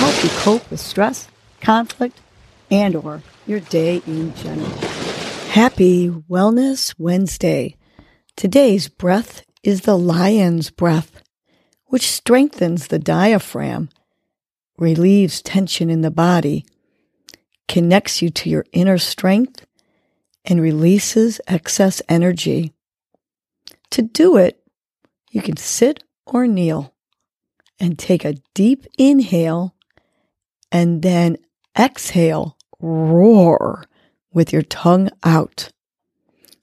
help you cope with stress, conflict, and or your day in general. Happy Wellness Wednesday. Today's breath is the lion's breath, which strengthens the diaphragm, relieves tension in the body, connects you to your inner strength, and releases excess energy. To do it, you can sit or kneel and take a deep inhale and then exhale, roar with your tongue out.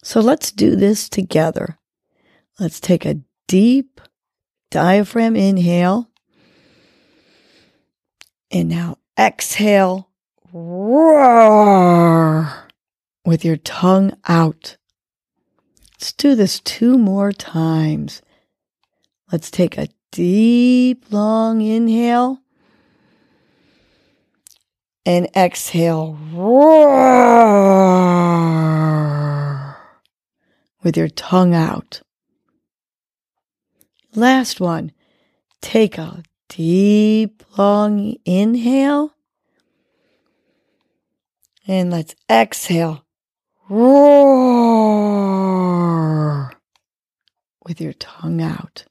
So let's do this together. Let's take a deep diaphragm inhale. And now exhale, roar with your tongue out. Let's do this two more times. Let's take a deep, long inhale and exhale. Roar with your tongue out. Last one. Take a deep, long inhale. And let's exhale. Roar with your tongue out.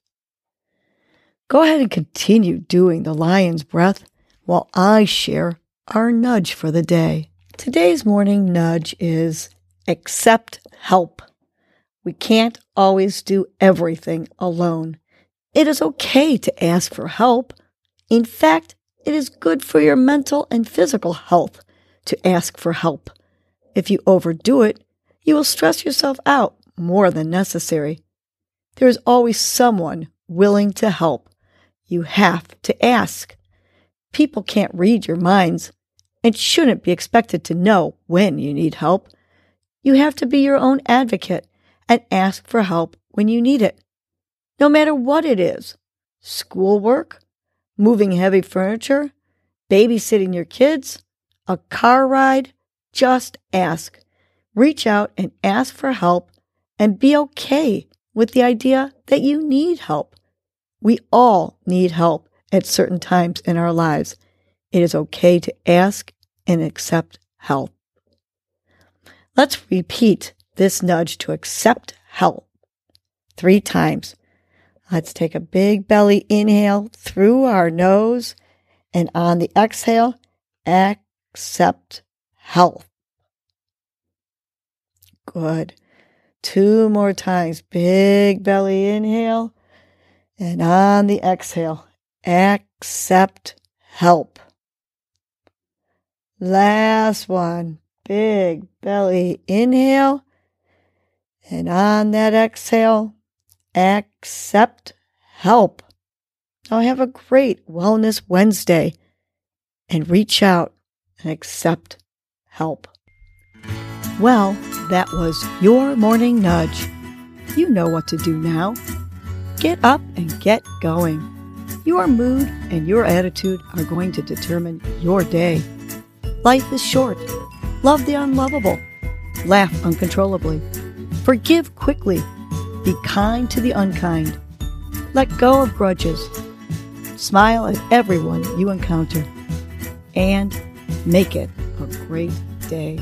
Go ahead and continue doing the lion's breath while I share our nudge for the day. Today's morning nudge is accept help. We can't always do everything alone. It is okay to ask for help. In fact, it is good for your mental and physical health to ask for help. If you overdo it, you will stress yourself out more than necessary. There is always someone willing to help you have to ask. People can't read your minds and shouldn't be expected to know when you need help. You have to be your own advocate and ask for help when you need it. No matter what it is schoolwork, moving heavy furniture, babysitting your kids, a car ride, just ask. Reach out and ask for help and be okay with the idea that you need help. We all need help at certain times in our lives. It is okay to ask and accept help. Let's repeat this nudge to accept help three times. Let's take a big belly inhale through our nose and on the exhale, accept help. Good. Two more times. Big belly inhale and on the exhale, accept help. Last one, big belly inhale. And on that exhale, accept help. Now have a great Wellness Wednesday and reach out and accept help. Well, that was your morning nudge. You know what to do now. Get up and get going. Your mood and your attitude are going to determine your day. Life is short. Love the unlovable. Laugh uncontrollably. Forgive quickly. Be kind to the unkind. Let go of grudges. Smile at everyone you encounter. And make it a great day.